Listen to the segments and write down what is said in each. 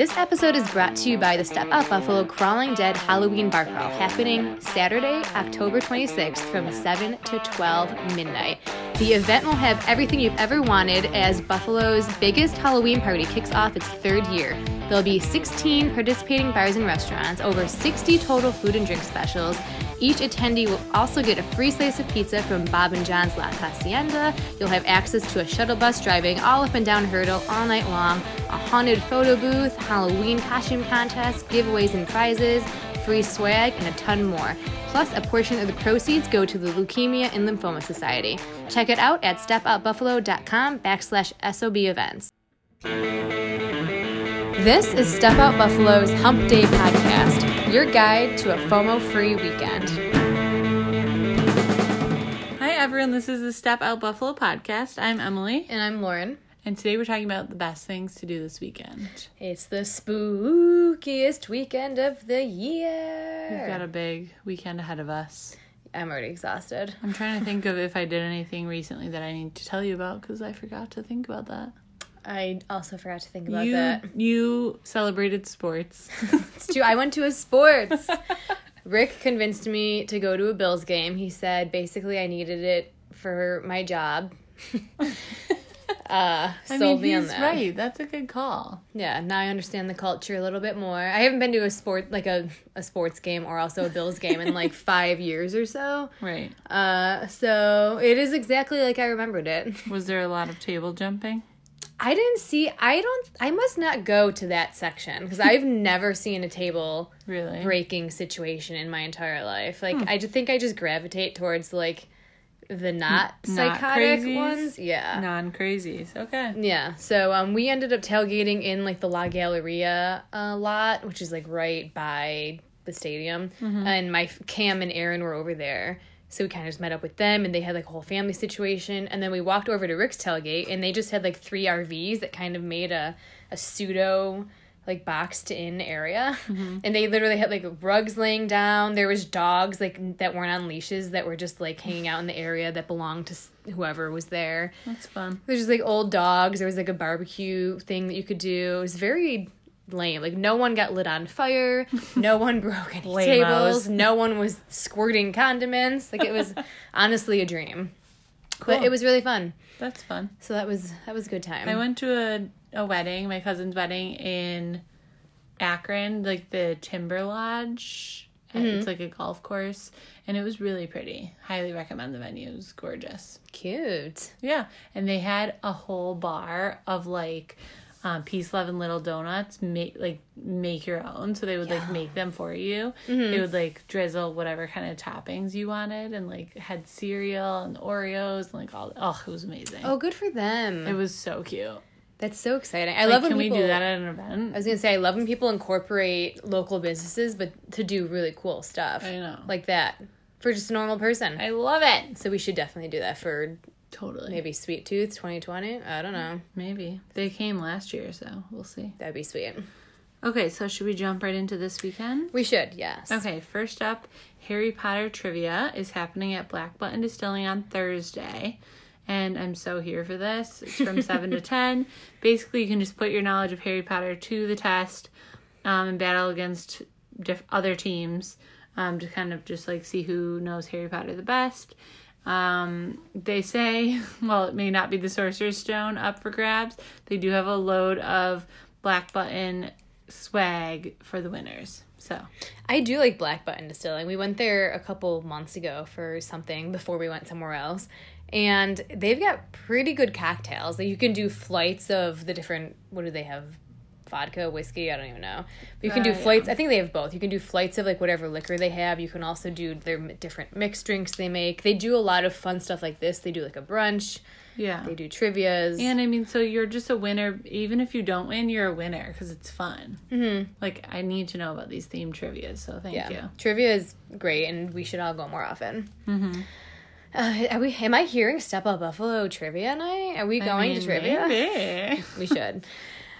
This episode is brought to you by the Step Out Buffalo Crawling Dead Halloween Bar Crawl happening Saturday, October 26th from 7 to 12 midnight. The event will have everything you've ever wanted as Buffalo's biggest Halloween party kicks off its third year. There'll be 16 participating bars and restaurants, over 60 total food and drink specials. Each attendee will also get a free slice of pizza from Bob and John's La Hacienda. You'll have access to a shuttle bus driving all up and down Hertel all night long, a haunted photo booth, Halloween costume contest, giveaways and prizes, free swag, and a ton more. Plus, a portion of the proceeds go to the Leukemia and Lymphoma Society. Check it out at stepoutbuffalo.com backslash SOB events. This is Step Out Buffalo's Hump Day podcast, your guide to a FOMO free weekend. Hi, everyone. This is the Step Out Buffalo podcast. I'm Emily, And I'm Lauren. and today we're talking about the best things to do this weekend. It's the spookiest weekend of the year. We've got a big weekend ahead of us. I'm already exhausted. I'm trying to think of if I did anything recently that I need to tell you about because I forgot to think about that. I also forgot to think about you that. you celebrated sports. It's true. I went to a sports. Rick convinced me to go to a Bills game. He said basically I needed it for my job. uh, I sold mean, me on he's that. right. That's a good call. Yeah, now I understand the culture a little bit more. I haven't been to a sport like a, a sports game or also a Bills game in like five years or so. Right. Uh, so it is exactly like I remembered it. Was there a lot of table jumping? I didn't see. I don't. I must not go to that section because I've never seen a table Really? breaking situation in my entire life. Like Hmm. I just think I just gravitate towards like the not Not psychotic crazies? ones. Yeah. Non crazies. Okay. Yeah, so um, we ended up tailgating in like the La Galleria uh, lot, which is like right by the stadium. Mm-hmm. And my Cam and Aaron were over there, so we kind of just met up with them, and they had like a whole family situation. And then we walked over to Rick's tailgate, and they just had like three RVs that kind of made a a pseudo like boxed in area Mm-hmm. and they literally had like rugs laying down there was dogs like that weren't on leashes that were just like hanging out in the area that belonged to whoever was there That's fun. there's just like old dogs. There was like a barbecue thing that you could do. It was very lame. Like no one got lit on fire. No one broke any tables. No one was squirting condiments. Like it was honestly a dream. But it was really fun. That's fun. So that was that was a good time. I went to a, a wedding, my cousin's wedding in Akron, like the Timber Lodge. And It's mm-hmm. like a golf course, and it was really pretty. Highly recommend the venue. It was gorgeous. Cute. Yeah, and they had a whole bar of like um, peace, love, and little donuts. Make like make your own. So they would like make them for you. They would like drizzle whatever kind of toppings you wanted, and like had cereal and Oreos and like all. Oh, it was amazing. Oh, good for them. It was so cute. That's so exciting. I Like, love when can people, we do that at an event? I was gonna say I love when people incorporate local businesses, but to do really cool stuff. I know. like that for just a normal person. I love it. so we should definitely do that for Totally. maybe Sweet Tooth 2020. I don't know. Maybe. They came last year, so we'll see. That'd be sweet. Okay, so should we jump right into this weekend? We should, yes. Okay, first up, Harry Potter trivia is happening at Black Button Distilling on Thursday. And I'm so here for this. It's from 7 to 10. Basically, you can just put your knowledge of Harry Potter to the test um, and battle against diff- other teams um, to kind of just like see who knows Harry Potter the best. Um, they say, well, it may not be the Sorcerer's Stone up for grabs. They do have a load of Black Button swag for the winners. So, I do like Black Button Distilling. We went there a couple months ago for something before we went somewhere else. And they've got pretty good cocktails. Like you can do flights of the different what do they have? Vodka, whiskey, I don't even know. But you can do Uh, yeah. flights. I think they have both. You can do flights of like whatever liquor they have. You can also do their different mixed drinks they make. They do a lot of fun stuff like this. They do like a brunch. yeah. They do trivias. And I mean, so you're just a winner. Even if you don't win, you're a winner because it's fun. Mm-hmm. Like, I need to know about these themed trivia, so thank Yeah, you. trivia is great, and we should all go more often. Mm-hmm. Uh, are we? Am I hearing Step Out Buffalo trivia night? Are we I going mean, to trivia? maybe. We should.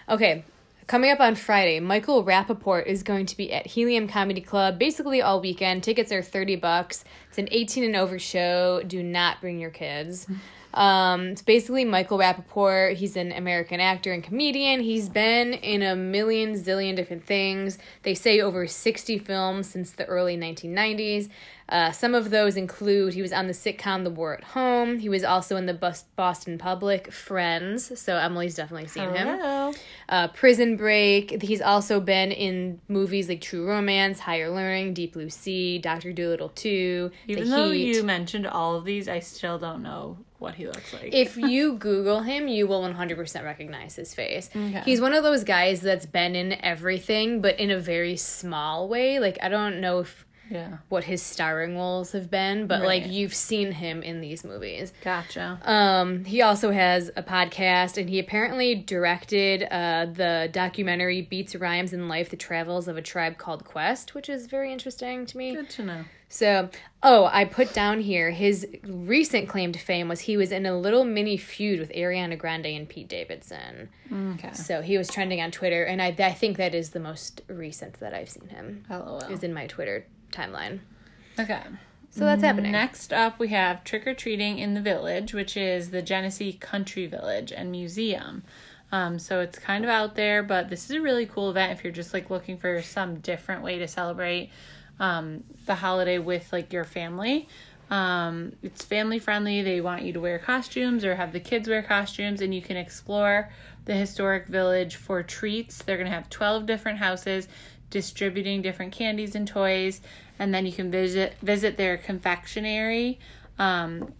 Okay, coming up on Friday, Michael Rapaport is going to be at Helium Comedy Club basically all weekend. Tickets are thirty bucks. It's an eighteen and over show. Do not bring your kids. Um, it's basically Michael Rapaport. He's an American actor and comedian. He's been in a million zillion different things. They say over 60 films since the early 1990s. Uh, some of those include he was on the sitcom The War at Home. He was also in the Bus- Boston Public, Friends. So Emily's definitely seen him. Hello. Uh, Prison Break. He's also been in movies like True Romance, Higher Learning, Deep Blue Sea, Doctor Dolittle 2, Even The though Heat. you mentioned all of these, I still don't know what he looks like. if you Google him, you will 100% recognize his face. Okay. He's one of those guys that's been in everything, but in a very small way. Like, I don't know if yeah. what his starring roles have been, but like you've seen him in these movies. Gotcha. Um, he also has a podcast, and he apparently directed uh, the documentary "Beats, Rhymes, and Life: The Travels of a Tribe Called Quest," which is very interesting to me. Good to know. So, oh, I put down here his recent claim to fame was he was in a little mini feud with Ariana Grande and Pete Davidson. Okay. So he was trending on Twitter, and I, I think that is the most recent that I've seen him. LOL. Is in my Twitter timeline. Okay. So that's happening. Next up, we have Trick or Treating in the Village, which is the Genesee Country Village and Museum. Um, so it's kind of out there, but this is a really cool event if you're just like looking for some different way to celebrate um, the holiday with like your family. Um, it's family friendly. They want you to wear costumes or have the kids wear costumes, and you can explore the historic village for treats. They're going to have 12 different houses distributing different candies and toys, and then you can visit visit their confectionery um,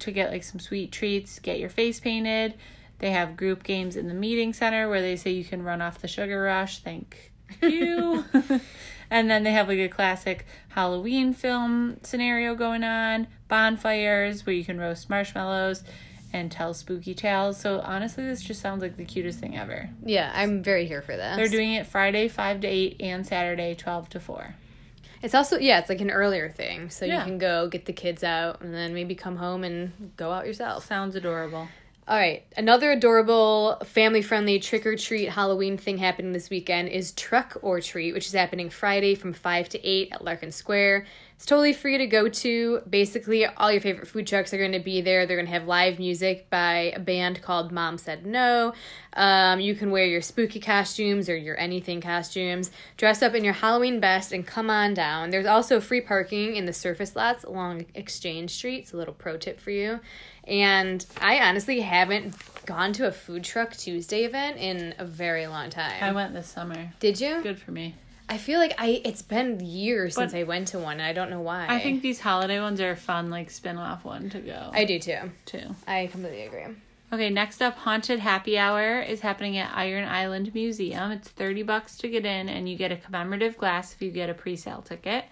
to get like some sweet treats, get your face painted. They have group games in the meeting center where they say you can run off the sugar rush. Thank you. and then they have like a classic Halloween film scenario going on, bonfires where you can roast marshmallows and tell spooky tales. So honestly, this just sounds like the cutest thing ever. Yeah, I'm very here for this. They're doing it Friday 5 to 8 and Saturday 12 to 4. It's also yeah, it's like an earlier thing, so Yeah. you can go get the kids out and then maybe come home and go out yourself. Sounds adorable. All right, another adorable, family-friendly trick or treat Halloween thing happening this weekend is Truck or Treat, which is happening Friday from five to eight at Larkin Square. It's totally free to go to. Basically, all your favorite food trucks are going to be there. They're going to have live music by a band called Mom Said No. Um, you can wear your spooky costumes or your anything costumes, dress up in your Halloween best, and come on down. There's also free parking in the surface lots along Exchange Street. It's a little pro tip for you. And I honestly haven't gone to a food truck Tuesday event in a very long time. I went this summer. Did you? Good for me. I feel like I it's been years since I went to one. and I don't know why. I think these holiday ones are a fun, like spin off one to go I do too. Too. I completely agree. Okay, next up, Haunted Happy Hour is happening at Iron Island Museum. It's 30 bucks to get in, and you get a commemorative glass if you get a pre sale ticket.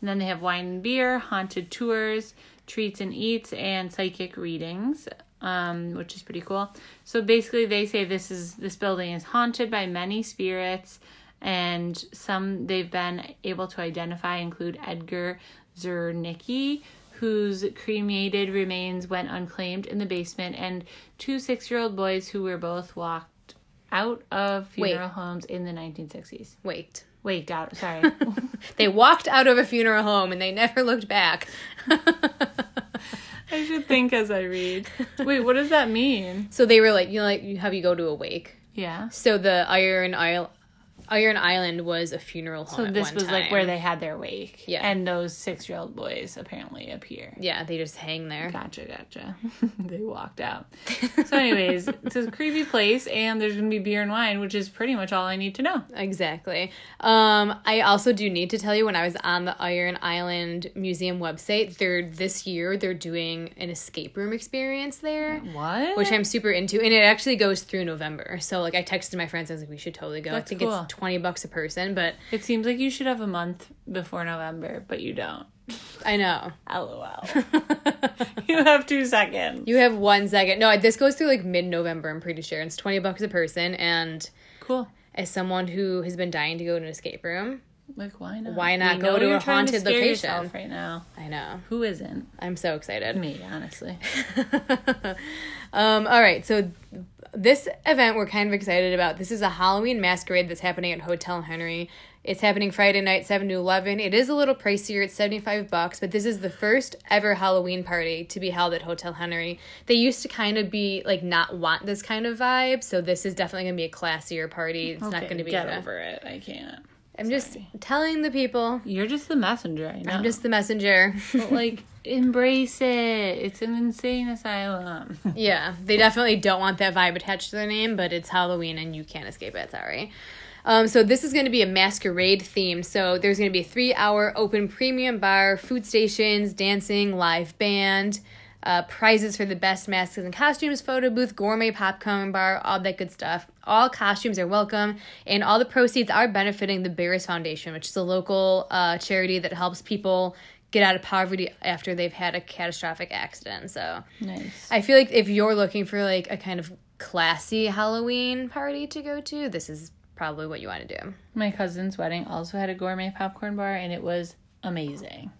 And then they have wine and beer, haunted tours, treats and eats, and psychic readings. Um, which is pretty cool. So basically, they say this is this building is haunted by many spirits, and some they've been able to identify include Edgar Zernicki, whose cremated remains went unclaimed in the basement, and two six year old boys who were both walked out of funeral homes in the 1960s. Wait. Waked out, sorry. They walked out of a funeral home and they never looked back. I should think as I read. Wait, what does that mean? so they were like, you know, like you have you go to a wake. Yeah. So the Iron Isle, Iron Island was a funeral home. So this was like where they had their wake. Yeah. And those six year old boys apparently appear. Yeah, they just hang there. Gotcha, gotcha. they walked out. So, anyways, it's a creepy place, and there's gonna be beer and wine, which is pretty much all I need to know. Exactly. Um, I also do need to tell you when I was on the Iron Island Museum website, they're this year they're doing an escape room experience there. What? Which I'm super into, and it actually goes through November. So, like, I texted my friends. I was like, "We should totally go." That's I think cool. it's twenty bucks a person, but It seems like you should have a month before November, but you don't. I know LOL. you have two seconds. you have one second. No, this goes through like mid-November. I'm pretty sure. It's twenty bucks a person, and Cool. as someone who has been dying to go to an escape room, Like, why not? Why not We go to a to haunted scare location? right now. I know Who isn't? I'm so excited. Me, honestly. um, all right, so this event we're kind of excited about. This is a Halloween masquerade that's happening at Hotel Henry. It's happening Friday night, 7 to 11. It is a little pricier. It's 75 bucks, but this is the first ever Halloween party to be held at Hotel Henry. They used to kind of be like not want this kind of vibe, so this is definitely going to be a classier party. It's not going to be get a- over it. I can't. I'm just telling the people. You're just the messenger. I know. I'm just the messenger. But, like embrace it. It's an insane asylum. Yeah, they definitely don't want that vibe attached to their name, but it's Halloween and you can't escape it. Sorry. Um, so this is going to be a masquerade theme. So there's going to be a three-hour open premium bar, food stations, dancing, live band, uh, prizes for the best masks and costumes, photo booth, gourmet popcorn bar, all that good stuff. All costumes are welcome, and all the proceeds are benefiting the Barris Foundation, which is a local uh, charity that helps people get out of poverty after they've had a catastrophic accident. So nice. I feel like if you're looking for like a kind of classy Halloween party to go to, this is probably what you want to do. My cousin's wedding also had a gourmet popcorn bar, and it was amazing.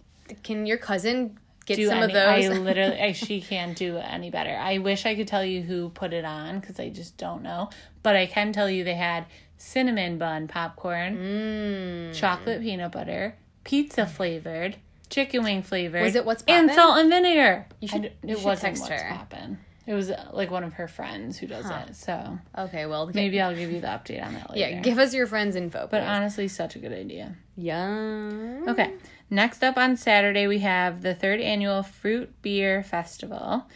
Can your cousin get do some any, of those? I literally, I, she can't do any better. I wish I could tell you who put it on because I just don't know. But I can tell you they had cinnamon bun popcorn, Mm. chocolate peanut butter, pizza flavored, chicken wing flavored. Was it What's and salt and vinegar? You should- I you it should wasn't text what's her. poppin'. It was uh, like one of her friends who does it. So okay, well, maybe I'll give you the update on that later. yeah, give us your friends' info. but honestly, such a good idea. yeah. Okay. Next up on Saturday, we have the third annual Fruit Beer Festival.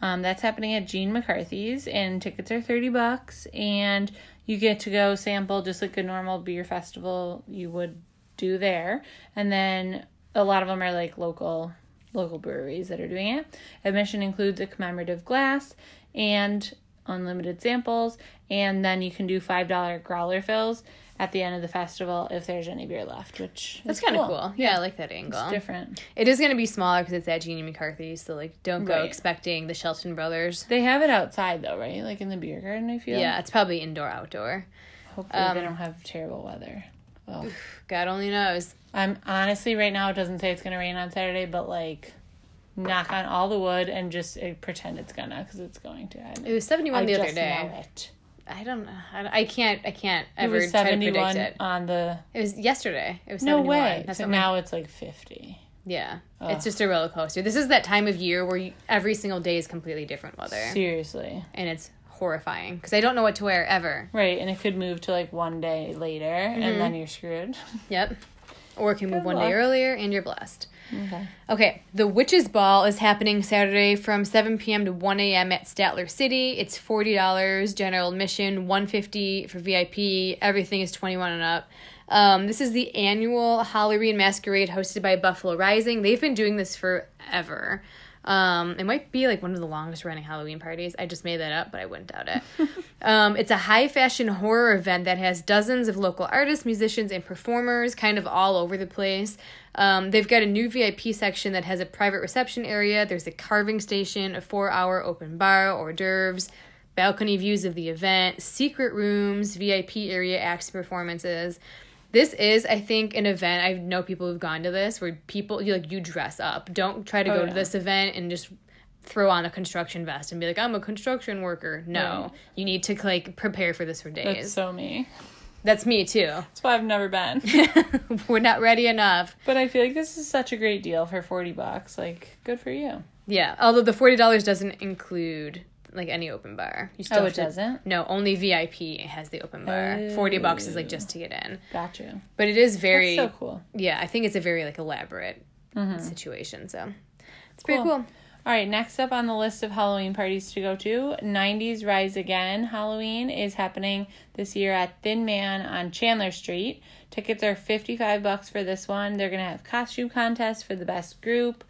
Um, that's happening at Gene McCarthy's, and tickets are 30 bucks. And you get to go sample just like a normal beer festival you would do there. And then a lot of them are like local local breweries that are doing it. Admission includes a commemorative glass and unlimited samples, and then you can do $5 growler fills at the end of the festival if there's any beer left, which That's kind of cool. Yeah, I like that It's angle. different. It is going to be smaller because it's at Jeannie McCarthy, so like don't go Right. expecting the Shelton brothers. They have it outside though, right? Like in the beer garden, I feel. Yeah, it's probably indoor outdoor. Hopefully Um, they don't have terrible weather. Well, God only knows. I'm honestly right now it doesn't say it's gonna rain on Saturday, but like knock on all the wood and just uh, pretend it's gonna because it's going to. I, It was 71 I the other day. it. I don't know. I, I can't. I can't It ever was try to 71 predict it. on the. It was yesterday. It was No 71. way. That's So my- now it's like 50. Yeah, it's just a roller coaster. This is that time of year where you, every single day is completely different weather, Seriously. and it's horrifying because I don't know what to wear ever. Right, and it could move to like one day later, Mm-hmm. and then you're screwed. Yep. Or it can move Good one day earlier, and you're blessed. Okay. Okay, the Witches Ball is happening Saturday from 7 p.m. to 1 a.m. at Statler City. It's forty dollars general admission, one fifty for VIP. Everything is twenty one and up. Um, this is the annual Halloween masquerade hosted by Buffalo Rising. They've been doing this forever. Um, it might be like one of the longest running Halloween parties. I just made that up, but I wouldn't doubt it. um, it's a high fashion horror event that has dozens of local artists, musicians, and performers kind of all over the place. Um, they've got a new VIP section that has a private reception area. There's a carving station, a four hour open bar, hors d'oeuvres, balcony views of the event, secret rooms, VIP area acts performances. This is, I think, an event. I know people who've gone to this where people you like you dress up. Don't try to Oh, go yeah. to this event and just throw on a construction vest and be like, I'm a construction worker. No. Right. You need to like prepare for this for That's days. so me. That's me too. That's why I've never been. We're not ready enough. but I feel like this is such a great deal for 40 bucks. Like, good for you. Yeah. Although the forty dollars doesn't include like any open bar. You still Oh, it to- doesn't? No, only VIP has the open bar. Forty bucks is like just to get in. Got you. But it is very That's so cool. yeah, I think it's a very like elaborate situation. So it's pretty Cool. cool. All right, next up on the list of Halloween parties to go to, 90s Rise Again Halloween is happening this year at Thin Man on Chandler Street. Tickets are 55 bucks for this one. They're going to have costume contests for the best group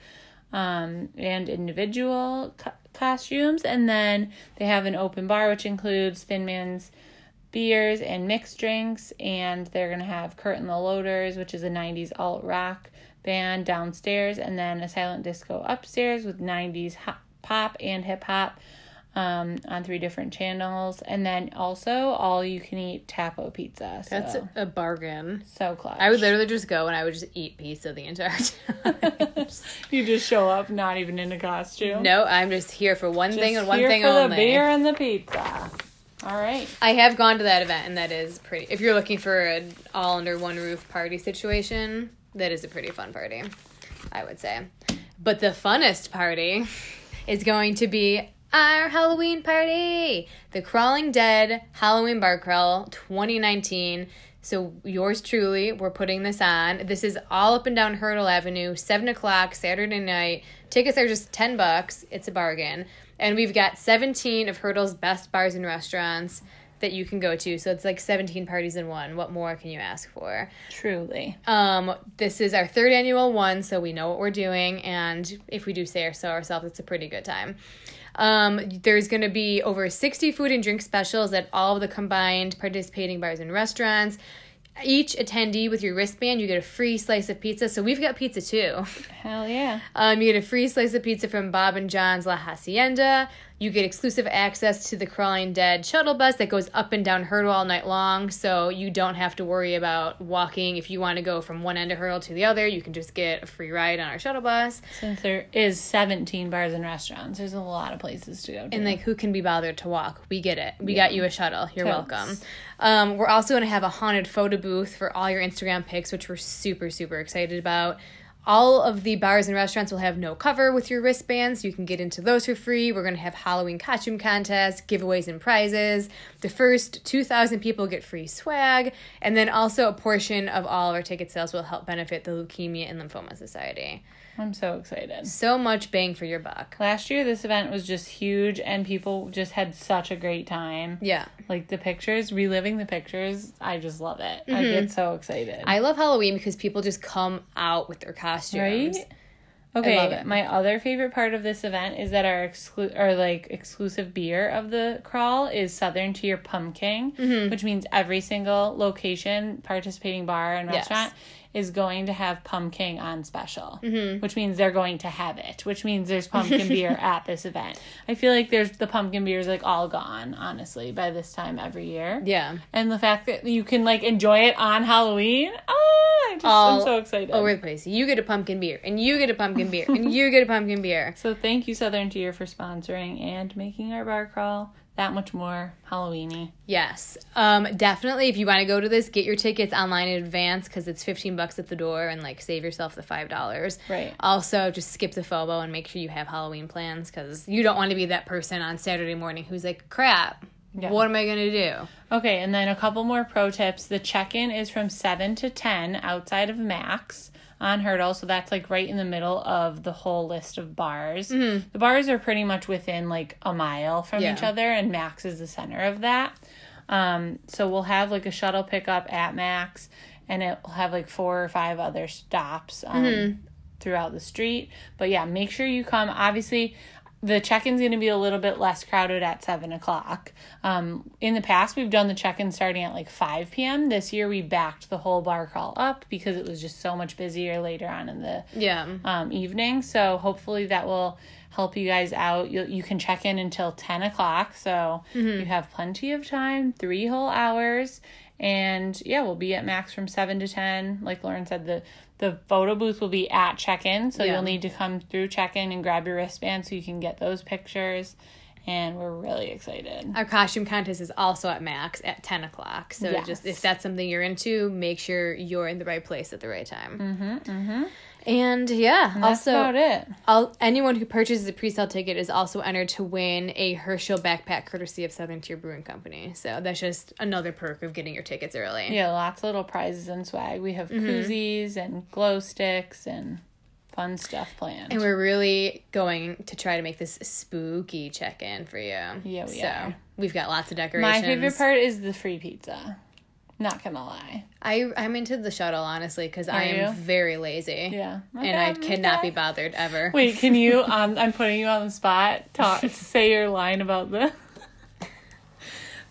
um, and individual co- costumes and then they have an open bar which includes Thin Man's beers and mixed drinks and they're going to have Curtain the Loaders, which is a 90s alt rock band downstairs and then a silent disco upstairs with 90s hop, pop and hip hop um, on three different channels and then also all you can eat Tappo pizza so That's a bargain. so clutch I would literally just go and I would just eat pizza the entire time. you just show up not even in a costume no, I'm just here for one thing and one thing for only. the beer and the pizza All right. I have gone to that event, and that is pretty. If you're looking for an all under one roof party situation, that is a pretty fun party, I would say. But the funnest party is going to be our Halloween party, the Crawling Dead Halloween Bar Crawl 2019. So yours truly, we're putting this on. This is all up and down Hertel Avenue, seven o'clock Saturday night. Tickets are just ten bucks. It's a bargain, and we've got seventeen of Hertel's best bars and restaurants that you can go to. So it's like seventeen parties in one. What more can you ask for? Truly. Um, this is our third annual one, so we know what we're doing, and if we do say so ourselves, it's a pretty good time. Um, there's going to be over 60 food and drink specials at all of the combined participating bars and restaurants. Each attendee with your wristband, you get a free slice of pizza. So we've got pizza too. Hell yeah. Um, you get a free slice of pizza from Bob and John's La Hacienda. You get exclusive access to the Crawling Dead shuttle bus that goes up and down Hertel all night long, so you don't have to worry about walking. If you want to go from one end of Hertel to the other, you can just get a free ride on our shuttle bus. Since there is 17 bars and restaurants, there's a lot of places to go to. And like, who can be bothered to walk? We get it. We got you a shuttle. You're Totes. welcome. Um, we're also going to have a haunted photo booth for all your Instagram pics, which we're super super excited about. All of the bars and restaurants will have no cover with your wristbands. You can get into those for free. We're going to have Halloween costume contests, giveaways, and prizes. The first 2,000 people get free swag. And then also a portion of all of our ticket sales will help benefit the Leukemia and Lymphoma Society. I'm so excited. So much bang for your buck. Last year, this event was just huge, and people just had such a great time. Yeah. Like the pictures, reliving the pictures, I just love it. I get so excited. Mm-hmm. I love Halloween because people just come out with their costumes. Right? Okay, love it. my other favorite part of this event is that our exclu- or like exclusive beer of the crawl is Southern Tier Pumpkin, Mm-hmm. which means every single location, participating bar and Yes. restaurant is going to have pumpkin on special, Mm-hmm. which means they're going to have it, which means there's pumpkin beer at this event. I feel like there's the pumpkin beer is like all gone, honestly, by this time every year. Yeah. And the fact that you can like enjoy it on Halloween, just All I'm so excited. Over the place. You get a pumpkin beer, and you get a pumpkin beer, and you get a pumpkin beer. So thank you Southern Tier for sponsoring and making our bar crawl that much more Halloweeny. Yes. Um, definitely, if you want to go to this, get your tickets online in advance because it's 15 bucks at the door and like save yourself the $5. Right. Also, just skip the FOBO and make sure you have Halloween plans because you don't want to be that person on Saturday morning who's like, crap, Yeah. what am I going to do? Okay, and then a couple more pro tips. The check-in is from 7 to 10 outside of Max on Hertel, so that's like right in the middle of the whole list of bars. The bars are pretty much within like a mile from Yeah. each other and Max is the center of that. Um, so we'll have like a shuttle pickup at Max and it will have like four or five other stops um, throughout the street. But yeah, make sure you come. Obviously, the check-in's going to be a little bit less crowded at seven o'clock. Um, in the past, we've done the check-in starting at like five p.m. This year, we backed the whole bar crawl up because it was just so much busier later on in the Yeah. um, evening. So hopefully that will help you guys out. You you can check in until ten o'clock, so you have plenty of time, three whole hours. And yeah, we'll be at max from seven to ten. Like Lauren said, the the photo booth will be at check in, so Yeah. you'll need to come through check in and grab your wristband so you can get those pictures. And we're really excited. Our costume contest is also at Max at 10 o'clock. So Yes. just if that's something you're into, make sure you're in the right place at the right time. Mm-hmm. mm-hmm. And yeah, That's also about it. all, anyone who purchases a pre-sale ticket is also entered to win a Herschel backpack courtesy of Southern Tier Brewing Company. So that's just another perk of getting your tickets early. Yeah, lots of little prizes and swag. We have mm-hmm. koozies and glow sticks and fun stuff planned. And we're really going to try to make this spooky check-in for you. Yeah, we so are. we've got lots of decorations. My favorite part is the free pizza. Not gonna lie. I I'm into the shuttle honestly because I am you? very lazy. Yeah. and I Okay, cannot be bothered ever. Wait, can you? Um, I'm putting you on the spot. Talk, say your line about the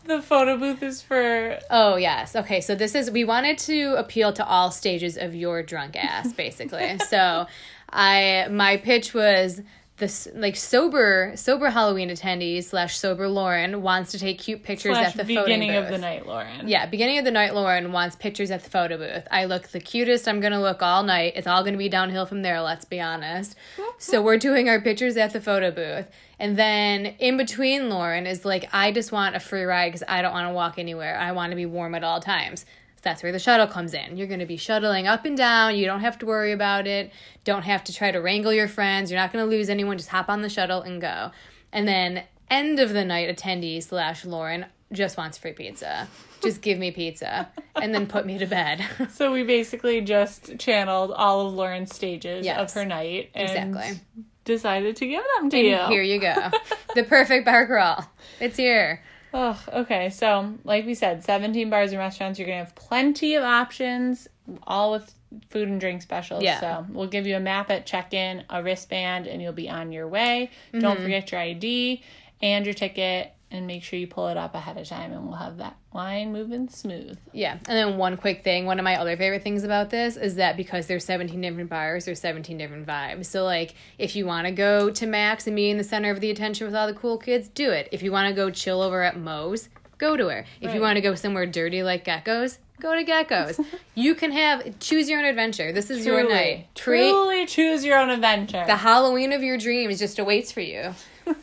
the photo booth is for. Oh yes. Okay. So this is we wanted to appeal to all stages of your drunk ass, basically. so I my pitch was this like sober sober Halloween attendees slash sober Lauren wants to take cute pictures Slash at the photo booth. beginning of the night, Lauren. Yeah, beginning of the night, Lauren wants pictures at the photo booth. I look the cutest I'm gonna look all night. It's all gonna be downhill from there, let's be honest. so we're doing our pictures at the photo booth. And then in between, Lauren is like, I just want a free ride because I don't wanna walk anywhere. I wanna be warm at all times. That's where the shuttle comes in. You're going to be shuttling up and down. You don't have to worry about it. Don't have to try to wrangle your friends. You're not going to lose anyone. Just hop on the shuttle and go. And then end of the night attendee slash Lauren just wants free pizza. Just give me pizza and then put me to bed. So we basically just channeled all of Lauren's stages Yes. of her night and Exactly. decided to give them to and you. here you go. the perfect bar crawl. It's here. Oh, okay. So, like we said, 17 bars and restaurants. You're going to have plenty of options, all with food and drink specials. Yeah. So, we'll give you a map at check in, a wristband, and you'll be on your way. Mm-hmm. Don't forget your ID and your ticket, and make sure you pull it up ahead of time, and we'll have that line moving smooth. Yeah. And then one quick thing, one of my other favorite things about this is that because there's 17 different bars, there's 17 different vibes. So like if you want to go to Max and be in the center of the attention with all the cool kids, do it. If you want to go chill over at Moe's, go to her. If you want to go somewhere dirty like Geckos, go to Geckos. you can have choose your own adventure. This is your night. Create Truly choose your own adventure. the Halloween of your dreams just awaits for you.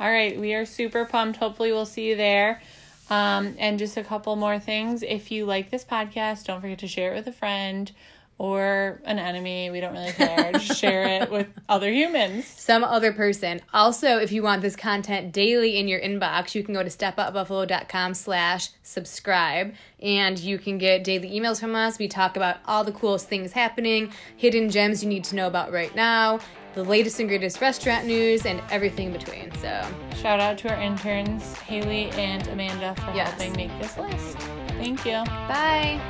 All right, we are super pumped. Hopefully, we'll see you there. Um, and just a couple more things. If you like this podcast, don't forget to share it with a friend or an enemy. We don't really care. just share it with other humans. some other person. Also, if you want this content daily in your inbox, you can go to stepoutbuffalo.com slash subscribe and you can get daily emails from us. We talk about all the coolest things happening, hidden gems you need to know about right now, the latest and greatest restaurant news, and everything in between. So, Shout out to our interns, Haley and Amanda, for Yes. helping make this list. Thank you. bye.